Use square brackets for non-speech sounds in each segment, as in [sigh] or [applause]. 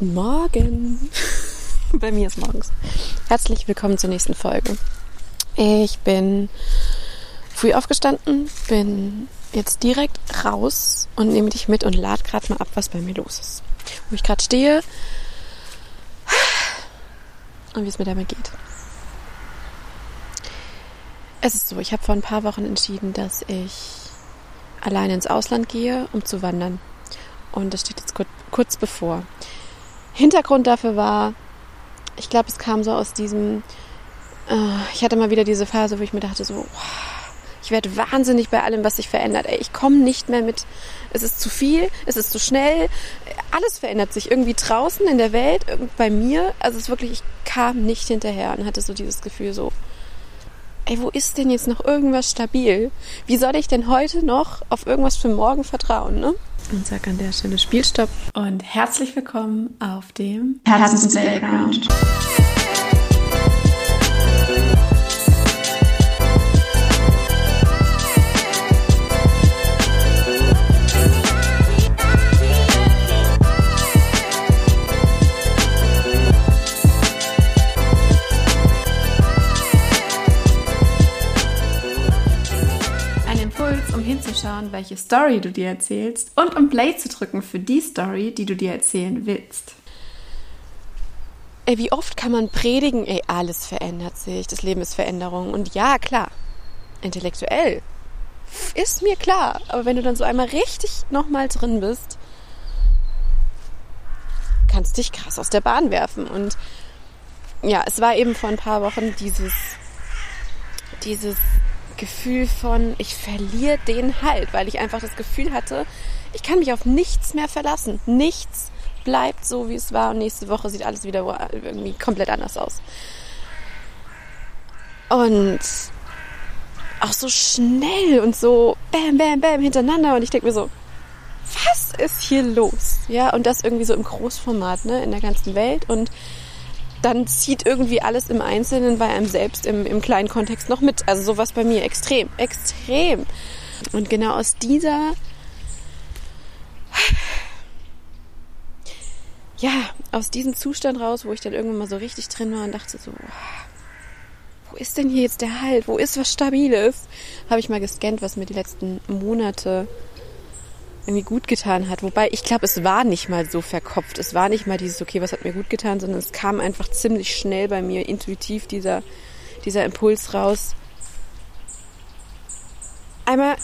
Guten Morgen. [laughs] Bei mir ist morgens. Herzlich willkommen zur nächsten Folge. Ich bin früh aufgestanden, bin jetzt direkt raus und nehme dich mit und lad gerade mal ab, was bei mir los ist. Wo ich gerade stehe [sighs] und wie es mir damit geht. Es ist so, ich habe vor ein paar Wochen entschieden, dass ich alleine ins Ausland gehe, um zu wandern. Und das steht jetzt kurz bevor. Hintergrund dafür war, ich glaube, es kam so aus diesem, äh, ich hatte mal wieder diese Phase, wo ich mir dachte, so, ich werde wahnsinnig bei allem, was sich verändert. Ey, ich komme nicht mehr mit, es ist zu viel, es ist zu schnell, alles verändert sich irgendwie draußen in der Welt, bei mir. Also es ist wirklich, ich kam nicht hinterher und hatte so dieses Gefühl so, ey, wo ist denn jetzt noch irgendwas stabil? Wie soll ich denn heute noch auf irgendwas für morgen vertrauen, ne? Und sag an der Stelle. Spielstopp. Und herzlich willkommen auf dem Herzens Playground. Welche Story du dir erzählst und um Play zu drücken für die Story, die du dir erzählen willst. Ey, wie oft kann man predigen, ey, alles verändert sich, das Leben ist Veränderung. Und ja, klar, intellektuell ist mir klar. Aber wenn du dann so einmal richtig nochmal drin bist, kannst dich krass aus der Bahn werfen. Und ja, es war eben vor ein paar Wochen dieses, dieses Gefühl von, ich verliere den Halt, weil ich einfach das Gefühl hatte, ich kann mich auf nichts mehr verlassen. Nichts bleibt so, wie es war und nächste Woche sieht alles wieder irgendwie komplett anders aus. Und auch so schnell und so bam, bam, bam hintereinander und ich denke mir so, was ist hier los? Ja, und das irgendwie so im Großformat, ne, in der ganzen Welt und dann zieht irgendwie alles im Einzelnen bei einem selbst im, im kleinen Kontext noch mit. Also sowas bei mir extrem, extrem. Und genau aus dieser, ja, aus diesem Zustand raus, wo ich dann irgendwann mal so richtig drin war und dachte so, wo ist denn hier jetzt der Halt? Wo ist was Stabiles? Habe ich mal gescannt, was mir die letzten Monate irgendwie gut getan hat. Wobei ich glaube, es war nicht mal so verkopft. Es war nicht mal dieses, okay, was hat mir gut getan, sondern es kam einfach ziemlich schnell bei mir intuitiv dieser, dieser Impuls raus. Einmal,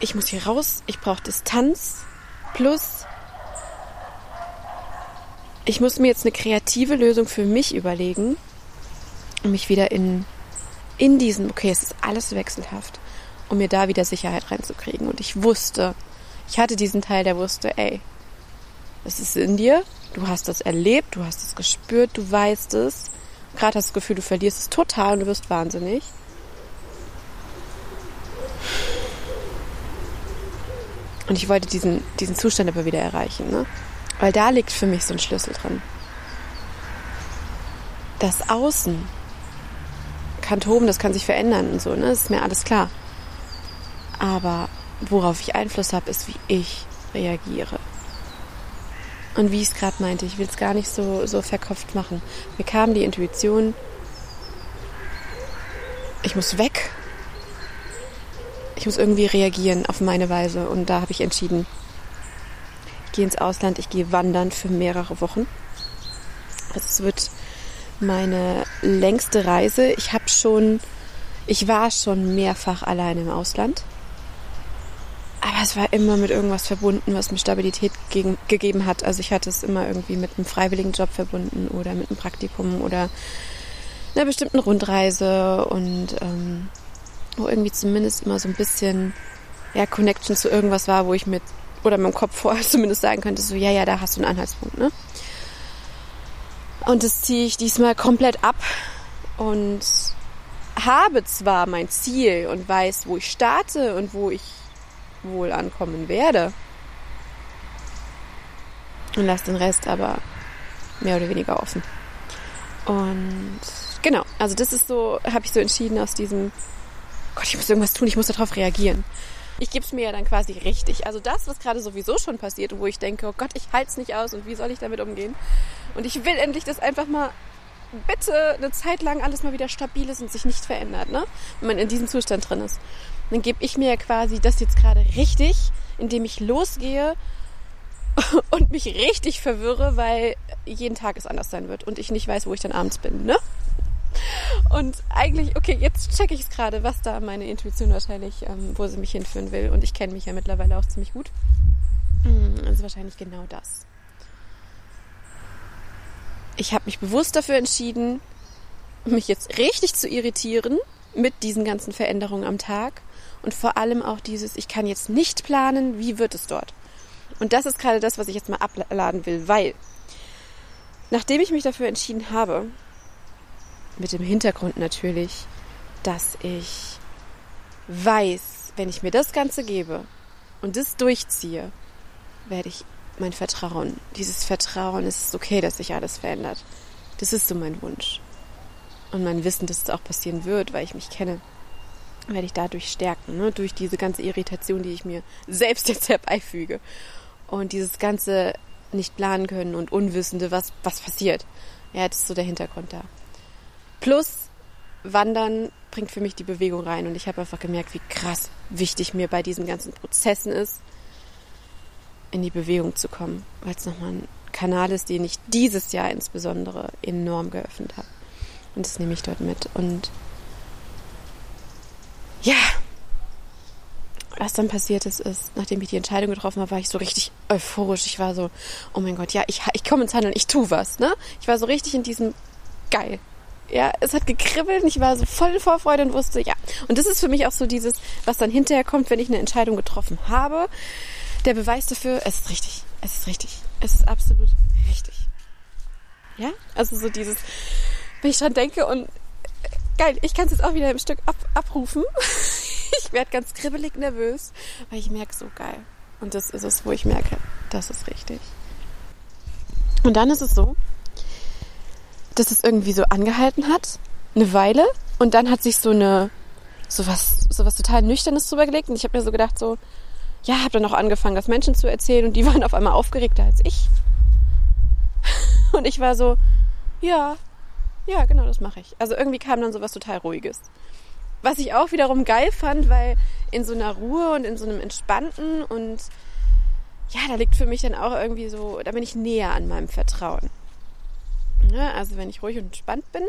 ich muss hier raus, ich brauche Distanz plus ich muss mir jetzt eine kreative Lösung für mich überlegen, um mich wieder in, in diesen, okay, es ist alles wechselhaft, um mir da wieder Sicherheit reinzukriegen. Und ich wusste, ich hatte diesen Teil, der wusste, ey, es ist in dir, du hast das erlebt, du hast es gespürt, du weißt es. Gerade hast du das Gefühl, du verlierst es total und du wirst wahnsinnig. Und ich wollte diesen, diesen Zustand aber wieder erreichen, ne? Weil da liegt für mich so ein Schlüssel drin. Das Außen kann toben, das kann sich verändern und so, ne? Das ist mir alles klar. Aber worauf ich Einfluss habe, ist, wie ich reagiere. Und wie ich es gerade meinte, ich will es gar nicht so, so verkopft machen. Mir kam die Intuition, ich muss weg. Ich muss irgendwie reagieren auf meine Weise. Und da habe ich entschieden, ich gehe ins Ausland, ich gehe wandern für mehrere Wochen. Es wird meine längste Reise. Ich habe schon, ich war schon mehrfach allein im Ausland. Aber es war immer mit irgendwas verbunden, was mir Stabilität gegen, gegeben hat. Also ich hatte es immer irgendwie mit einem freiwilligen Job verbunden oder mit einem Praktikum oder einer bestimmten Rundreise und ähm, wo irgendwie zumindest immer so ein bisschen ja, Connection zu irgendwas war, wo ich mit oder mit dem Kopf vorher [laughs] zumindest sagen könnte, so ja, ja, da hast du einen Anhaltspunkt, ne? Und das ziehe ich diesmal komplett ab und habe zwar mein Ziel und weiß, wo ich starte und wo ich wohl ankommen werde. Und lasse den Rest aber mehr oder weniger offen. Und genau, also das ist so, habe ich so entschieden aus diesem, Gott, ich muss irgendwas tun, ich muss darauf reagieren. ich gebe es mir ja dann quasi richtig. Also das, was gerade sowieso schon passiert wo ich denke, oh Gott, ich halte es nicht aus und wie soll ich damit umgehen? Und ich will endlich das einfach mal bitte eine Zeit lang alles mal wieder stabil ist und sich nicht verändert, ne? Wenn man in diesem Zustand drin ist. Dann gebe ich mir ja quasi das jetzt gerade richtig, indem ich losgehe [laughs] und mich richtig verwirre, weil jeden Tag es anders sein wird und ich nicht weiß, wo ich dann abends bin, ne? Und eigentlich, okay, jetzt checke ich es gerade, was da meine Intuition wahrscheinlich, ähm, wo sie mich hinführen will. Und ich kenne mich ja mittlerweile auch ziemlich gut. Also wahrscheinlich genau das. Ich habe mich bewusst dafür entschieden, mich jetzt richtig zu irritieren mit diesen ganzen Veränderungen am Tag und vor allem auch dieses, ich kann jetzt nicht planen, wie wird es dort. Und das ist gerade das, was ich jetzt mal abladen will, weil nachdem ich mich dafür entschieden habe, mit dem Hintergrund natürlich, dass ich weiß, wenn ich mir das Ganze gebe und das durchziehe, werde ich mein Vertrauen, dieses Vertrauen, es ist okay, dass sich alles verändert. Das ist so mein Wunsch. Und mein Wissen, dass es auch passieren wird, weil ich mich kenne, werde ich dadurch stärken, ne? durch diese ganze Irritation, die ich mir selbst [laughs] jetzt herbeifüge. Und dieses ganze nicht planen können und Unwissende, was, was passiert. Ja, das ist so der Hintergrund da. Plus, Wandern bringt für mich die Bewegung rein und ich habe einfach gemerkt, wie krass wichtig mir bei diesen ganzen Prozessen ist, in die Bewegung zu kommen, weil es nochmal ein Kanal ist, den ich dieses Jahr insbesondere enorm geöffnet habe. Und das nehme ich dort mit. Und ja, was dann passiert ist, ist, nachdem ich die Entscheidung getroffen habe, war ich so richtig euphorisch. Ich war so, oh mein Gott, ja, ich, ich komme ins Handeln, ich tue was. Ne? Ich war so richtig in diesem geil. Ja, es hat gekribbelt und ich war so voll Vorfreude und wusste, ja. Und das ist für mich auch so dieses, was dann hinterher kommt, wenn ich eine Entscheidung getroffen habe. Der Beweis dafür, es ist richtig. Es ist richtig. Es ist absolut richtig. Ja? Also so dieses, wenn ich dran denke und geil, ich kann es jetzt auch wieder im Stück ab, abrufen. [laughs] ich werde ganz kribbelig nervös, weil ich merke, so geil. Und das ist es, wo ich merke, das ist richtig. Und dann ist es so, dass es irgendwie so angehalten hat, eine Weile, und dann hat sich so eine, so was, so was total Nüchternes drüber gelegt, und ich habe mir so gedacht, so, ja, habe dann auch angefangen, das Menschen zu erzählen, und die waren auf einmal aufgeregter als ich. [laughs] Und ich war so, ja, ja, genau, das mache ich. Also irgendwie kam dann so was total Ruhiges. Was ich auch wiederum geil fand, weil in so einer Ruhe und in so einem Entspannten und ja, da liegt für mich dann auch irgendwie so, da bin ich näher an meinem Vertrauen. Ja, also wenn ich ruhig und entspannt bin,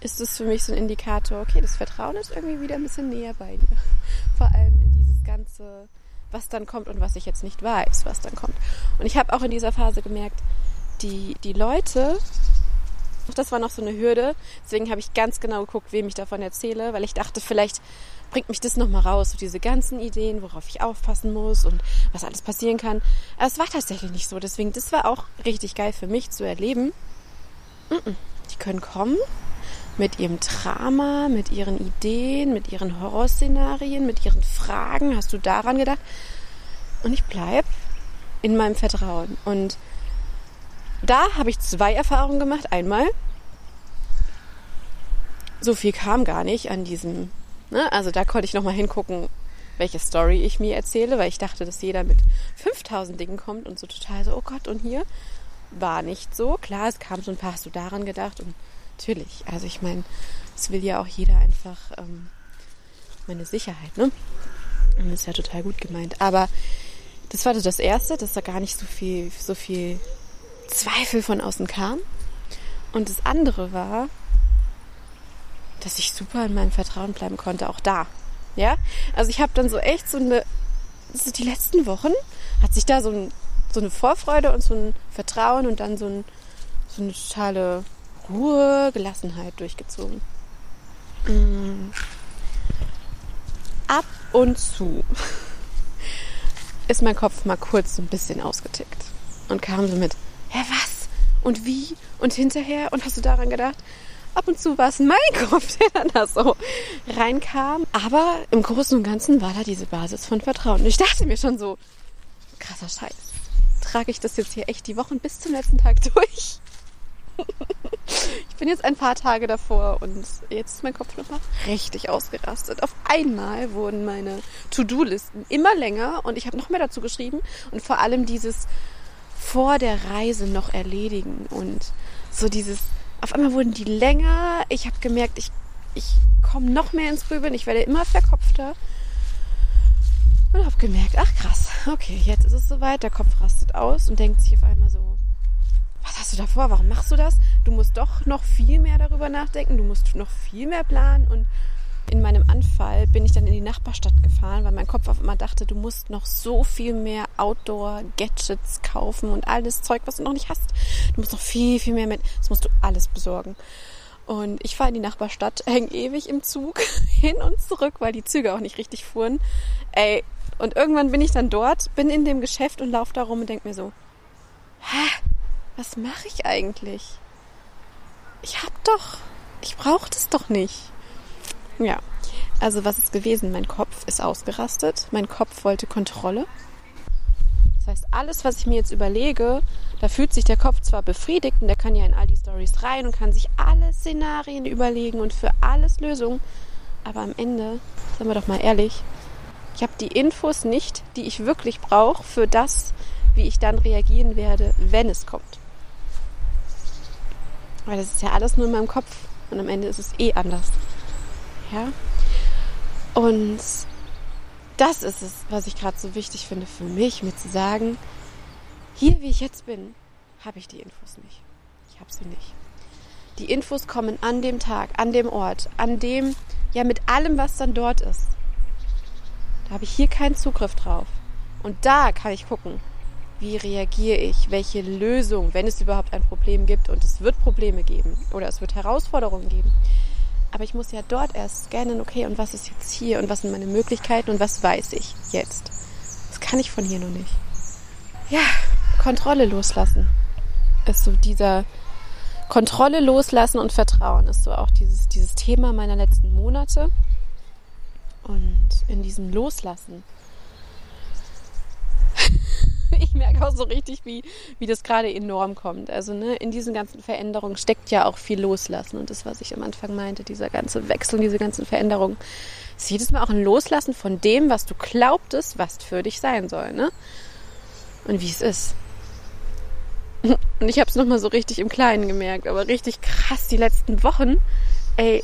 ist das für mich so ein Indikator, okay, das Vertrauen ist irgendwie wieder ein bisschen näher bei dir. [laughs] Vor allem in dieses ganze, was dann kommt und was ich jetzt nicht weiß, was dann kommt. Und ich habe auch in dieser Phase gemerkt, die, die Leute, das war noch so eine Hürde, deswegen habe ich ganz genau geguckt, wem ich davon erzähle, weil ich dachte, vielleicht bringt mich das nochmal raus, so diese ganzen Ideen, worauf ich aufpassen muss und was alles passieren kann. Aber es war tatsächlich nicht so. Deswegen, das war auch richtig geil für mich zu erleben. Die können kommen mit ihrem Drama, mit ihren Ideen, mit ihren Horrorszenarien, mit ihren Fragen. Hast du daran gedacht? Und ich bleibe in meinem Vertrauen. Und da habe ich zwei Erfahrungen gemacht. Einmal, so viel kam gar nicht an diesem Ne? Also da konnte ich nochmal hingucken, welche Story ich mir erzähle, weil ich dachte, dass jeder mit 5000 Dingen kommt und so total so, oh Gott, und hier war nicht so. Klar, es kam so ein paar, hast du daran gedacht? Und natürlich, also ich meine, es will ja auch jeder einfach ähm, meine Sicherheit, ne? Und das ist ja total gut gemeint. Aber das war so das Erste, dass da gar nicht so viel, so viel Zweifel von außen kam. Und das andere war, dass ich super in meinem Vertrauen bleiben konnte, auch da. Ja, also ich habe dann so echt so eine, so die letzten Wochen hat sich da so, ein, so eine Vorfreude und so ein Vertrauen und dann so, ein, so eine totale Ruhe, Gelassenheit durchgezogen. Mm. Ab und zu [laughs] ist mein Kopf mal kurz so ein bisschen ausgetickt und kam so mit, hä, was? Und wie? Und hinterher? Und hast du daran gedacht? ab und zu war es mein Kopf, der dann da so reinkam. Aber im Großen und Ganzen war da diese Basis von Vertrauen. Und ich dachte mir schon so, krasser Scheiß. Trage ich das jetzt hier echt die Wochen bis zum letzten Tag [laughs] durch? ich bin jetzt ein paar Tage davor und jetzt ist mein Kopf nochmal richtig ausgerastet. Auf einmal wurden meine To-Do-Listen immer länger und ich habe noch mehr dazu geschrieben und vor allem dieses vor der Reise noch erledigen und so dieses, auf einmal wurden die länger. Ich habe gemerkt, ich, ich komme noch mehr ins Grübeln, ich werde immer verkopfter und habe gemerkt, ach krass, okay, jetzt ist es soweit, der Kopf rastet aus und denkt sich auf einmal so, was hast du da vor? Warum machst du das? Du musst doch noch viel mehr darüber nachdenken, du musst noch viel mehr planen. Und in meinem Anfall bin ich dann in die Nachbarstadt gefahren, weil mein Kopf auf einmal dachte, du musst noch so viel mehr Outdoor-Gadgets kaufen und alles Zeug, was du noch nicht hast. Du musst noch viel, viel mehr mit. Das musst du alles besorgen. Und ich fahre in die Nachbarstadt, [laughs] hänge ewig im Zug [laughs] hin und zurück, weil die Züge auch nicht richtig fuhren. Ey, und irgendwann bin ich dann dort, bin in dem Geschäft und laufe da rum und denke mir so, hä, was mache ich eigentlich? Ich hab doch, ich brauche das doch nicht. Ja, also was ist gewesen? Mein Kopf ist ausgerastet. Mein Kopf wollte Kontrolle. Das heißt, alles, was ich mir jetzt überlege, da fühlt sich der Kopf zwar befriedigt und der kann ja in all die Stories rein und kann sich alle Szenarien überlegen und für alles Lösungen. Aber am Ende, sagen wir doch mal ehrlich, ich habe die Infos nicht, die ich wirklich brauche für das, wie ich dann reagieren werde, wenn es kommt. Weil das ist ja alles nur in meinem Kopf und am Ende ist es eh anders. Ja? Und das ist es, was ich gerade so wichtig finde für mich, mir zu sagen, hier wie ich jetzt bin, habe ich die Infos nicht. Ich habe sie nicht. Die Infos kommen an dem Tag, an dem Ort, an dem, ja mit allem, was dann dort ist. Da habe ich hier keinen Zugriff drauf. Und da kann ich gucken, wie reagiere ich, welche Lösung, wenn es überhaupt ein Problem gibt. Und es wird Probleme geben oder es wird Herausforderungen geben. Aber ich muss ja dort erst scannen, okay, und was ist jetzt hier und was sind meine Möglichkeiten und was weiß ich jetzt. Das kann ich von hier noch nicht. Ja, Kontrolle loslassen ist so dieser Kontrolle loslassen und Vertrauen ist so auch dieses, dieses Thema meiner letzten Monate. Und in diesem Loslassen [laughs] ich merke auch so richtig, wie, wie das gerade enorm kommt. Also ne, in diesen ganzen Veränderungen steckt ja auch viel Loslassen. Und das, was ich am Anfang meinte, dieser ganze Wechsel, diese ganzen Veränderungen, ist jedes Mal auch ein Loslassen von dem, was du glaubtest, was für dich sein soll. Ne? Und wie es ist. [laughs] Und ich habe es nochmal so richtig im Kleinen gemerkt, aber richtig krass die letzten Wochen. Ey,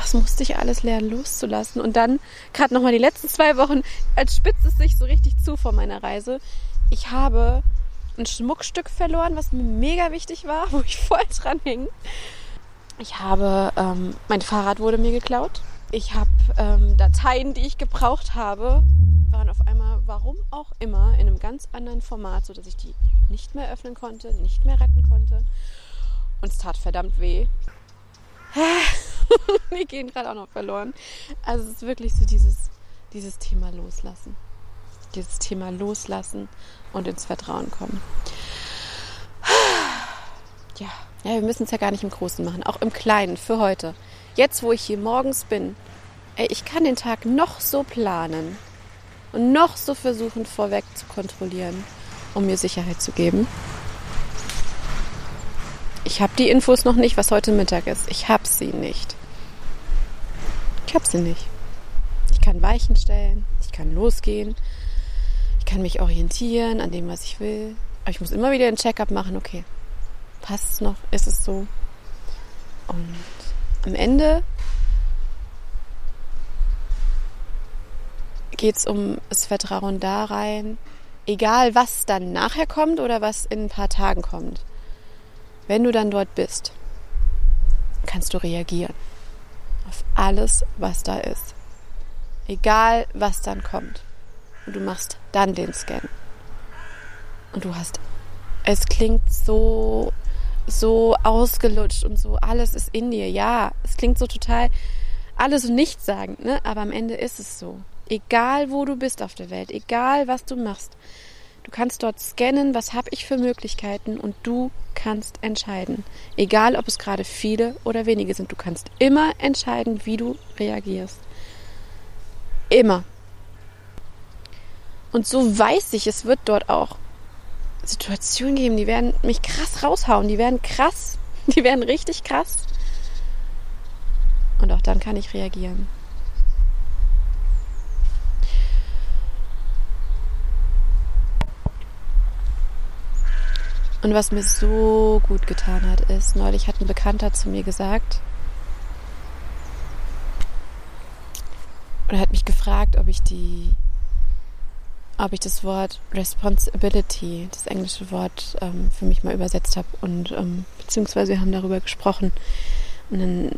was musste ich alles lernen loszulassen. Und dann, gerade nochmal die letzten zwei Wochen, als spitzt es sich so richtig zu vor meiner Reise. Ich habe ein Schmuckstück verloren, was mir mega wichtig war, [laughs] wo ich voll dran hing. Ich habe, ähm, mein Fahrrad wurde mir geklaut. Ich habe ähm, Dateien, die ich gebraucht habe, waren auf einmal, warum auch immer, in einem ganz anderen Format, sodass ich die nicht mehr öffnen konnte, nicht mehr retten konnte. Und es tat verdammt weh. [laughs] Wir gehen gerade auch noch verloren. Also es ist wirklich so dieses, dieses Thema loslassen. Dieses Thema loslassen und ins Vertrauen kommen. [sighs] Ja, ja wir müssen es ja gar nicht im Großen machen, auch im Kleinen für heute. Jetzt, wo ich hier morgens bin, ey, ich kann den Tag noch so planen und noch so versuchen, vorweg zu kontrollieren, um mir Sicherheit zu geben. Ich habe die Infos noch nicht, was heute Mittag ist. Ich habe sie nicht. Ich habe sie nicht. Ich kann Weichen stellen, ich kann losgehen, ich kann mich orientieren an dem, was ich will. Aber ich muss immer wieder ein Check-up machen, okay, passt es noch, ist es so? Und am Ende geht es um das Vertrauen da rein, egal was dann nachher kommt oder was in ein paar Tagen kommt. Wenn du dann dort bist, kannst du reagieren auf alles, was da ist. Egal, was dann kommt. Und du machst dann den Scan. Und du hast, es klingt so, so ausgelutscht und so, alles ist in dir. Ja, es klingt so total, alles und nichts sagen, ne? Aber am Ende ist es so. Egal, wo du bist auf der Welt, egal, was du machst, Du kannst dort scannen, was habe ich für Möglichkeiten und du kannst entscheiden. Egal, ob es gerade viele oder wenige sind. Du kannst immer entscheiden, wie du reagierst. Immer. Und so weiß ich, es wird dort auch Situationen geben, die werden mich krass raushauen, die werden krass, [laughs] die werden richtig krass. Und auch dann kann ich reagieren. Und was mir so gut getan hat, ist, neulich hat ein Bekannter zu mir gesagt, oder hat mich gefragt, ob ich die, ob ich das Wort Responsibility, das englische Wort, ähm, für mich mal übersetzt habe und ähm, beziehungsweise wir haben darüber gesprochen. Und dann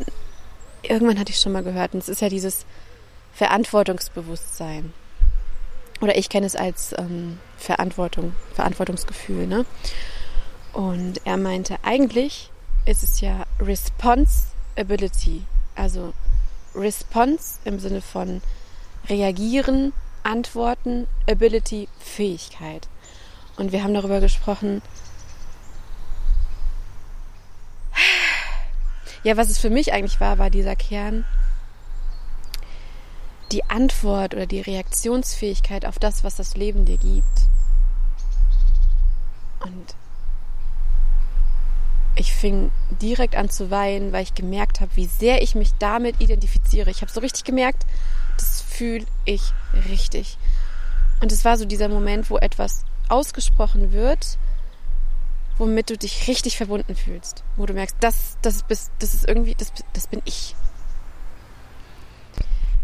irgendwann hatte ich schon mal gehört, und es ist ja dieses Verantwortungsbewusstsein. Oder ich kenne es als ähm, Verantwortung, Verantwortungsgefühl, ne? Und er meinte, eigentlich ist es ja Responsibility, also Response im Sinne von reagieren, antworten, Ability, Fähigkeit. Und wir haben darüber gesprochen, ja, was es für mich eigentlich war, war dieser Kern, die Antwort oder die Reaktionsfähigkeit auf das, was das Leben dir gibt. Und ich fing direkt an zu weinen, weil ich gemerkt habe, wie sehr ich mich damit identifiziere. Ich habe so richtig gemerkt, das fühle ich richtig. Und es war so dieser Moment, wo etwas ausgesprochen wird, womit du dich richtig verbunden fühlst, wo du merkst, das, das, bist, das ist irgendwie, das, das bin ich.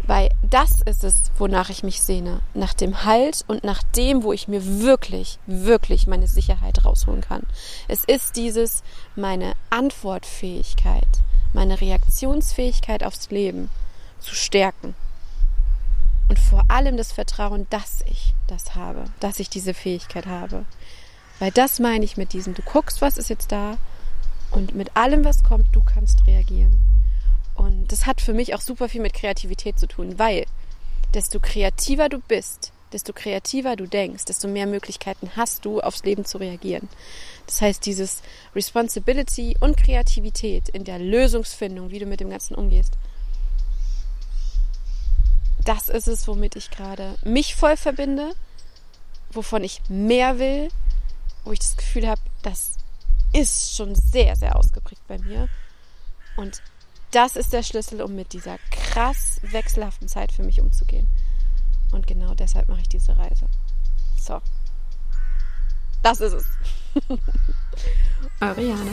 Weil das ist es, wonach ich mich sehne. Nach dem Halt und nach dem, wo ich mir wirklich, wirklich meine Sicherheit rausholen kann. Es ist dieses, meine Antwortfähigkeit, meine Reaktionsfähigkeit aufs Leben zu stärken. Und vor allem das Vertrauen, dass ich das habe, dass ich diese Fähigkeit habe. Weil das meine ich mit diesem, du guckst, was ist jetzt da und mit allem, was kommt, du kannst reagieren. Das hat für mich auch super viel mit Kreativität zu tun, weil desto kreativer du bist, desto kreativer du denkst, desto mehr Möglichkeiten hast du, aufs Leben zu reagieren. Das heißt, dieses Responsibility und Kreativität in der Lösungsfindung, wie du mit dem Ganzen umgehst, das ist es, womit ich gerade mich voll verbinde, wovon ich mehr will, wo ich das Gefühl habe, das ist schon sehr, sehr ausgeprägt bei mir. Und das ist der Schlüssel, um mit dieser krass wechselhaften Zeit für mich umzugehen. Und genau deshalb mache ich diese Reise. So. Das ist es. Jana.